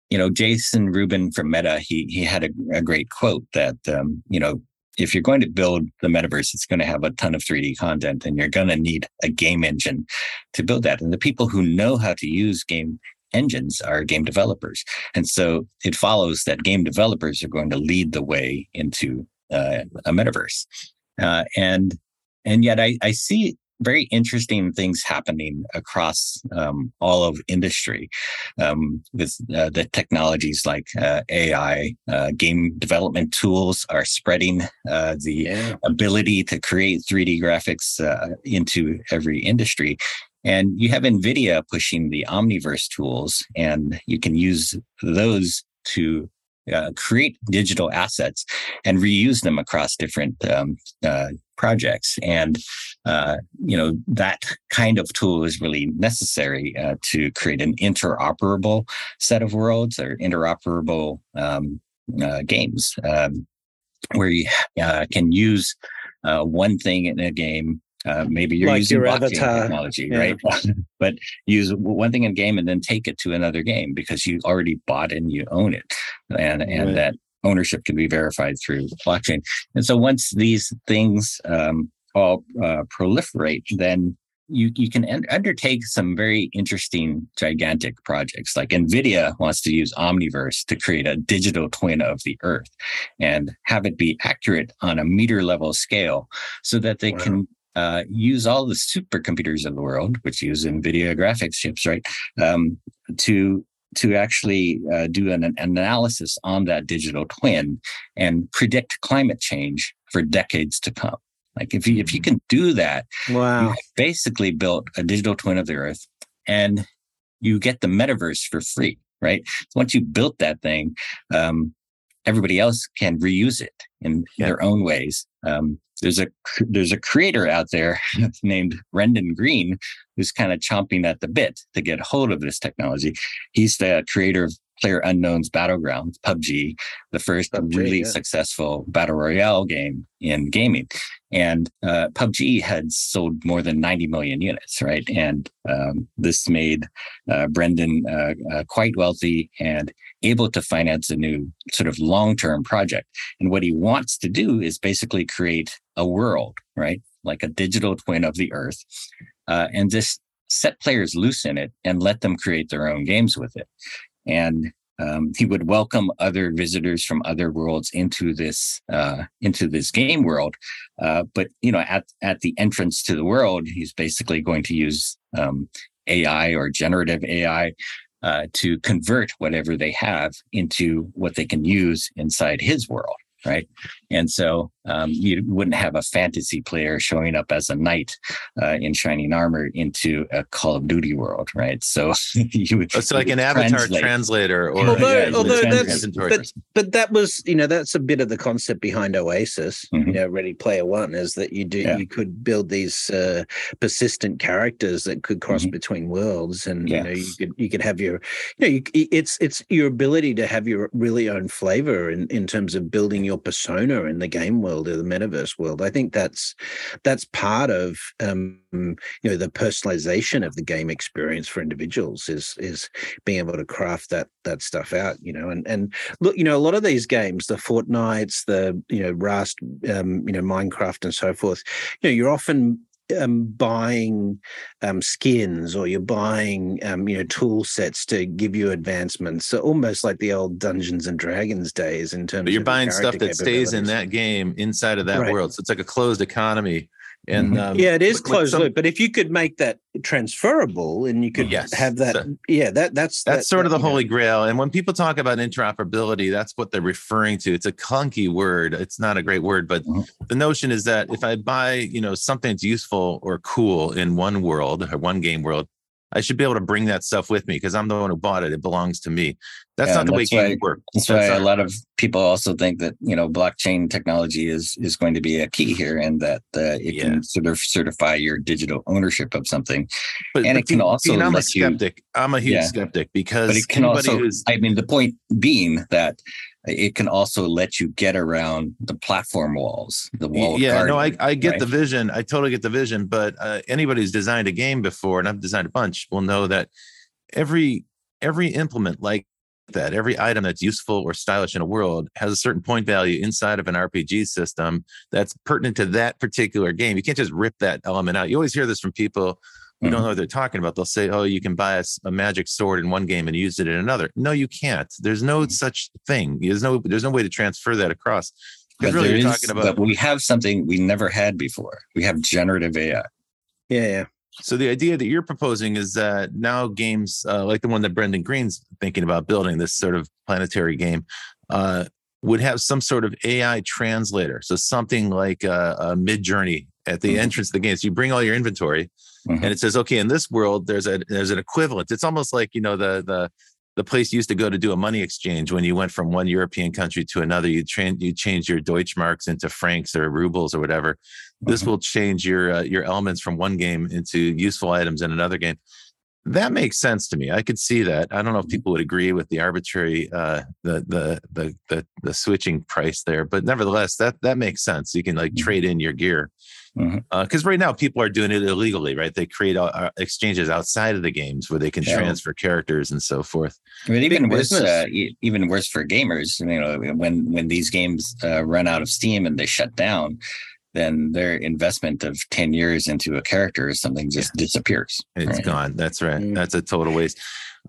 you know jason rubin from meta he he had a, a great quote that um, you know if you're going to build the metaverse, it's going to have a ton of 3D content and you're going to need a game engine to build that. And the people who know how to use game engines are game developers. And so it follows that game developers are going to lead the way into uh, a metaverse. Uh, and and yet I, I see very interesting things happening across um, all of industry um, with uh, the technologies like uh, AI. Uh, game development tools are spreading uh, the yeah. ability to create 3D graphics uh, into every industry. And you have NVIDIA pushing the Omniverse tools, and you can use those to uh, create digital assets and reuse them across different um, uh, projects. And, uh, you know, that kind of tool is really necessary uh, to create an interoperable set of worlds or interoperable um, uh, games um, where you uh, can use one thing in a game uh, maybe you're like using your avatar technology, yeah. right? but use one thing in game and then take it to another game because you already bought and you own it, and and right. that ownership can be verified through blockchain. And so once these things um, all uh, proliferate, then you you can en- undertake some very interesting gigantic projects like nvidia wants to use omniverse to create a digital twin of the earth and have it be accurate on a meter level scale so that they wow. can uh, use all the supercomputers of the world, which use NVIDIA graphics chips, right, um, to to actually uh, do an, an, analysis on that digital twin and predict climate change for decades to come. Like if you if you can do that,
wow, you
basically built a digital twin of the Earth, and you get the metaverse for free, right? So once you built that thing, um, everybody else can reuse it in yeah. their own ways. Um, there's a there's a creator out there named Brendan Greene who's kind of chomping at the bit to get hold of this technology. He's the creator of Player Unknown's Battlegrounds, PUBG, the first PUBG, really yeah. successful battle royale game in gaming. And uh, PUBG had sold more than 90 million units, right? And um, this made uh, Brendan uh, uh quite wealthy and able to finance a new sort of long term project. And what he wants to do is basically create a world, right? Like a digital twin of the earth, uh, and just set players loose in it and let them create their own games with it. And um, he would welcome other visitors from other worlds into this uh, into this game world. Uh, but you know, at at the entrance to the world, he's basically going to use um, AI or generative AI uh, to convert whatever they have into what they can use inside his world right? And so um, you wouldn't have a fantasy player showing up as a knight uh, in shining armor into a Call of Duty world, right? So you would.
It's like an avatar translator, or
although, yeah, although that's, but, but that was you know that's a bit of the concept behind Oasis, mm-hmm. you know, Ready Player One, is that you do yeah. you could build these uh, persistent characters that could cross mm-hmm. between worlds, and you know you could you could have your you know you, it's it's your ability to have your really own flavor in in terms of building your persona in the game world world or the metaverse world. I think that's that's part of um, you know the personalization of the game experience for individuals is is being able to craft that that stuff out. You know, and and look, you know, a lot of these games, the Fortnites, the you know Rust, um, you know Minecraft, and so forth. You know, you're often um, buying um, skins or you're buying um, you know tool sets to give you advancements. So almost like the old dungeons and dragons days in terms
but you're buying stuff that stays in that game inside of that right. world. So it's like a closed economy and
mm-hmm. um, yeah, it is closed some, loop. But if you could make that transferable and you could yes, have that, so, yeah, that that's
that's
that,
sort
that,
of the holy know. grail. And when people talk about interoperability, that's what they're referring to. It's a clunky word. It's not a great word, but mm-hmm. the notion is that if I buy, you know, something that's useful or cool in one world or one game world, I should be able to bring that stuff with me because I'm the one who bought it. It belongs to me. That's yeah, not the way games work.
That's, that's why a lot of people also think that you know blockchain technology is is going to be a key here, and that uh, it yeah. can sort of certify your digital ownership of something.
But, and but it can also. I'm a skeptic. You, I'm a huge yeah, skeptic because but it can also.
I mean, the point being that it can also let you get around the platform walls the wall
yeah garden, no i, I get right? the vision i totally get the vision but uh, anybody who's designed a game before and i've designed a bunch will know that every every implement like that every item that's useful or stylish in a world has a certain point value inside of an rpg system that's pertinent to that particular game you can't just rip that element out you always hear this from people who mm-hmm. don't know what they're talking about. They'll say, "Oh, you can buy a, a, magic sword in one game and use it in another." No, you can't. There's no mm-hmm. such thing. There's no there's no way to transfer that across.
But, really is, talking about, but we have something we never had before. We have generative AI.
Yeah, yeah.
So the idea that you're proposing is that now games uh, like the one that Brendan Greene's thinking about building, this sort of planetary game, uh, would have some sort of AI translator. So something like a, a Midjourney at the mm-hmm. entrance of the game. So you bring all your inventory, mm-hmm. and it says, okay, in this world, there's a there's an equivalent. It's almost like you know the the the place you used to go to do a money exchange when you went from one European country to another. You train you change your Deutschmarks into francs or rubles or whatever. Mm-hmm. This will change your uh, your elements from one game into useful items in another game. That makes sense to me. I could see that. I don't know if mm-hmm. people would agree with the arbitrary uh, the, the the the the switching price there, but nevertheless, that that makes sense. You can like mm-hmm. trade in your gear because mm-hmm. uh, right now people are doing it illegally, right? They create uh, exchanges outside of the games where they can yeah. transfer characters and so forth.
I mean, even worse, uh, even worse for gamers. You know, when when these games uh, run out of steam and they shut down, then their investment of 10 years into a character something just yeah. disappears.
It's right? gone. That's right. Mm. That's a total waste.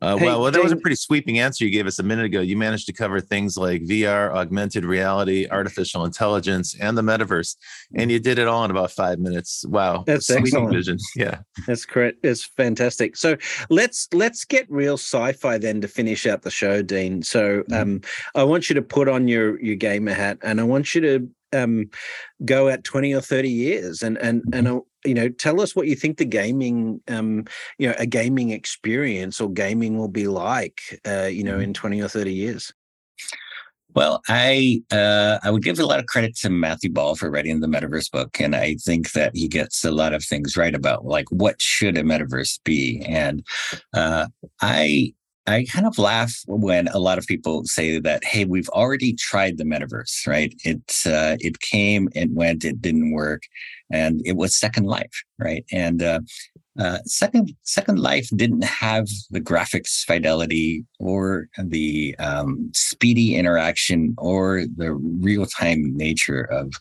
Uh, hey, well, well, that was a pretty sweeping answer you gave us a minute ago. You managed to cover things like VR, augmented reality, artificial intelligence, and the metaverse, and you did it all in about five minutes. Wow,
that's excellent. Vision.
Yeah,
that's correct. It's fantastic. So let's let's get real sci-fi then to finish out the show, Dean. So mm-hmm. um, I want you to put on your your gamer hat, and I want you to um, go at 20 or 30 years and and and uh, you know tell us what you think the gaming um, you know a gaming experience or gaming will be like uh, you know mm-hmm. in 20 or 30 years
well, I uh, I would give a lot of credit to Matthew Ball for writing the metaverse book, and I think that he gets a lot of things right about like what should a metaverse be. And uh, I I kind of laugh when a lot of people say that, "Hey, we've already tried the metaverse, right? It uh, it came, it went, it didn't work, and it was Second Life, right? And uh, uh, Second Second Life didn't have the graphics fidelity or the um, speedy interaction or the real time nature of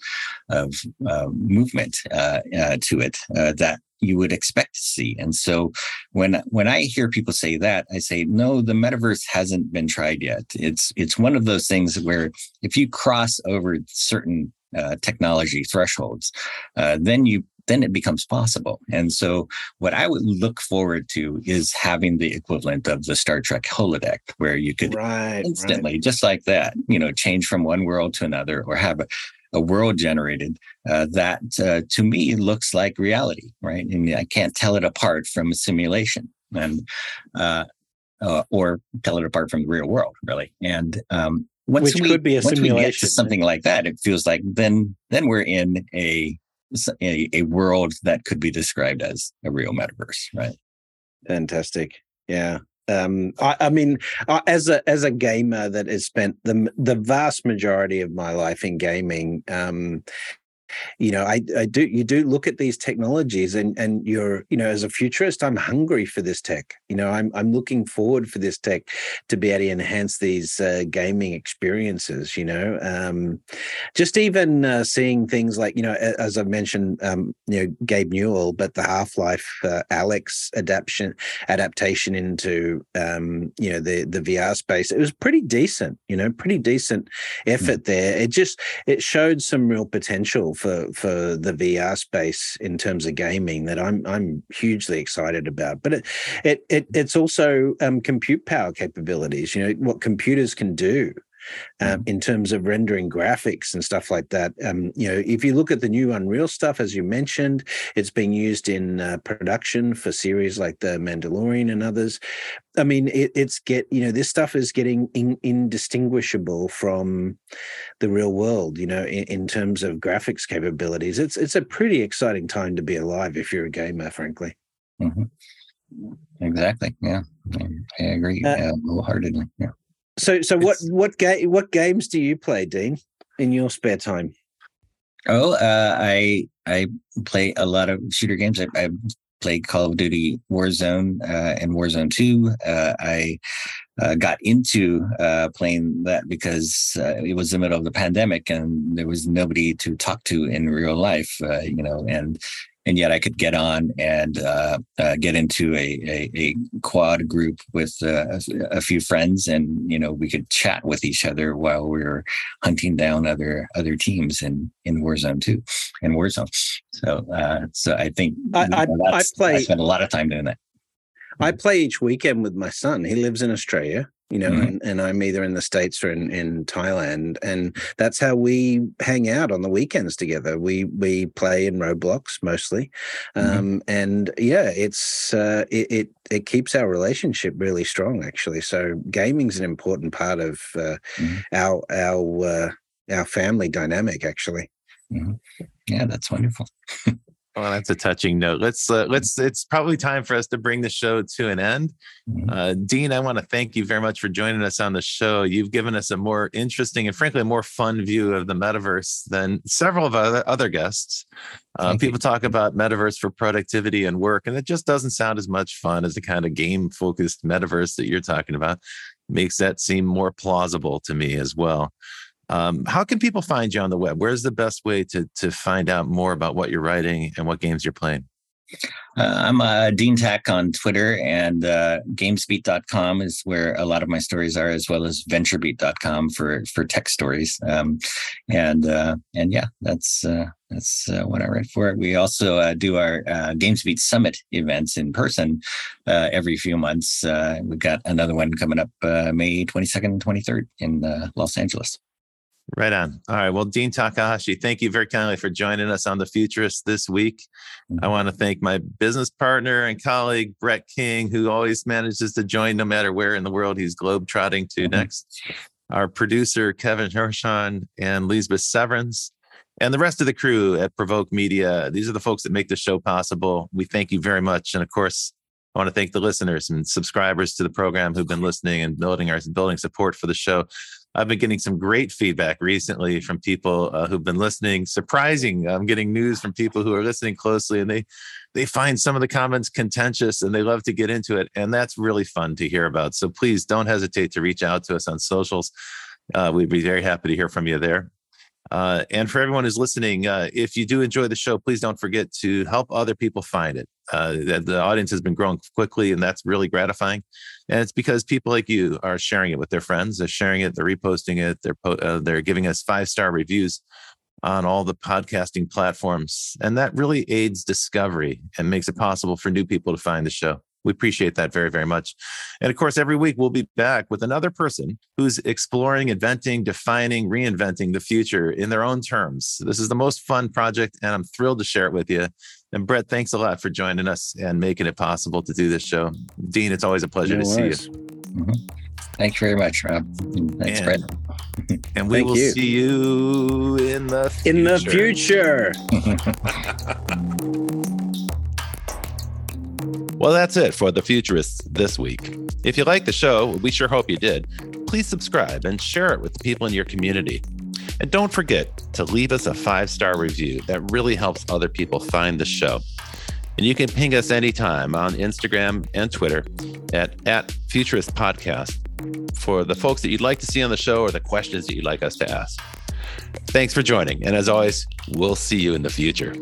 of uh, movement uh, uh, to it that you would expect to see. And so when when I hear people say that, I say, no, the metaverse hasn't been tried yet. It's it's one of those things where if you cross over certain uh, technology thresholds, uh, then you then it becomes possible. And so what I would look forward to is having the equivalent of the Star Trek holodeck, where you could right, instantly, right. just like that, you know, change from one world to another or have a, a world generated uh, that uh, to me looks like reality, right? And I can't tell it apart from a simulation and uh, uh or tell it apart from the real world, really. And um,
once Which we, could be a simulation.
we get to something like that, it feels like then then we're in a, a a world that could be described as a real metaverse, right?
Fantastic. Yeah. Um, I, I, mean, I, as a as a gamer that has spent the the vast majority of my life in gaming, um, you know I, I do you do look at these technologies and and you're you know as a futurist i'm hungry for this tech you know i'm i'm looking forward for this tech to be able to enhance these uh, gaming experiences you know um, just even uh, seeing things like you know as i mentioned um, you know gabe newell but the half-life uh, alyx adaptation adaptation into um, you know the the vr space it was pretty decent you know pretty decent hmm. effort there it just it showed some real potential for for the VR space in terms of gaming that I'm I'm hugely excited about. But it it, it it's also um, compute power capabilities. You know what computers can do um, in terms of rendering graphics and stuff like that. Um, you know, if you look at the new Unreal stuff, as you mentioned, it's being used in uh, production for series like The Mandalorian and others. I mean, it, it's get you know this stuff is getting in, indistinguishable from the real world. You know, in, in terms of graphics capabilities, it's it's a pretty exciting time to be alive if you're a gamer, frankly.
Mm-hmm. Exactly. Yeah, I agree uh, wholeheartedly. Yeah.
So, so what what game what games do you play, Dean, in your spare time?
Oh, uh, I I play a lot of shooter games. I, I played Call of Duty Warzone uh, and Warzone Two. Uh, I uh, got into uh, playing that because uh, it was the middle of the pandemic and there was nobody to talk to in real life, uh, you know, and and yet I could get on and uh, uh, get into a, a, a, quad group with uh, a, few friends, and you know we could chat with each other while we were hunting down other other teams in in Warzone two, and Warzone. So uh, so I think
I, I, I play. I
spent a lot of time doing that.
I play each weekend with my son. He lives in Australia, you know, mm-hmm. and, and I'm either in the States or in, in Thailand. And that's how we hang out on the weekends together. We we play in Roblox mostly. Mm-hmm. Um, and yeah, it's uh, it, it, it keeps our relationship really strong actually. So gaming's an important part of uh, mm-hmm. our our uh, our family dynamic actually.
Mm-hmm. Yeah, that's wonderful.
Well, that's a touching note. Let's uh, let's. It's probably time for us to bring the show to an end. Mm-hmm. Uh, Dean, I want to thank you very much for joining us on the show. You've given us a more interesting and frankly a more fun view of the metaverse than several of other other guests. Uh, people you. talk about metaverse for productivity and work, and it just doesn't sound as much fun as the kind of game focused metaverse that you're talking about. Makes that seem more plausible to me as well. Um, how can people find you on the web? Where's the best way to to find out more about what you're writing and what games you're playing?
Uh, I'm uh, DeanTak on Twitter, and uh, Gamesbeat.com is where a lot of my stories are, as well as VentureBeat.com for for tech stories. Um, and uh, and yeah, that's uh, that's uh, what I write for. We also uh, do our GamesBeat Summit events in person every few months. We've got another one coming up May 22nd and 23rd in Los Angeles.
Right on. All right. Well, Dean Takahashi, thank you very kindly for joining us on The Futurist this week. Mm-hmm. I want to thank my business partner and colleague, Brett King, who always manages to join no matter where in the world he's globetrotting to mm-hmm. next. Our producer, Kevin Hirschon and Lisbeth Severance, and the rest of the crew at Provoke Media. These are the folks that make the show possible. We thank you very much. And of course, I want to thank the listeners and subscribers to the program who've been listening and building our building support for the show. I've been getting some great feedback recently from people uh, who've been listening. Surprising, I'm getting news from people who are listening closely, and they they find some of the comments contentious, and they love to get into it, and that's really fun to hear about. So please don't hesitate to reach out to us on socials. Uh, we'd be very happy to hear from you there. Uh, and for everyone who's listening, uh, if you do enjoy the show, please don't forget to help other people find it. Uh, the, the, audience has been growing quickly, and that's really gratifying. And it's because people like you are sharing it with their friends. They're sharing it, they're reposting it, they're po- uh, they're giving us five star reviews on all the podcasting platforms, and that really aids discovery and makes it possible for new people to find the show. We appreciate that very, very much. And of course, every week we'll be back with another person who's exploring, inventing, defining, reinventing the future in their own terms. This is the most fun project, and I'm thrilled to share it with you. And Brett, thanks a lot for joining us and making it possible to do this show. Dean, it's always a pleasure no to see you.
Mm-hmm. Thanks very much, Rob. Thanks, and, Brett.
And we Thank will you. see you in the future.
in the future.
Well, that's it for the Futurists this week. If you like the show, we sure hope you did. Please subscribe and share it with the people in your community. And don't forget to leave us a five star review. That really helps other people find the show. And you can ping us anytime on Instagram and Twitter at, at Futurist Podcast for the folks that you'd like to see on the show or the questions that you'd like us to ask. Thanks for joining. And as always, we'll see you in the future.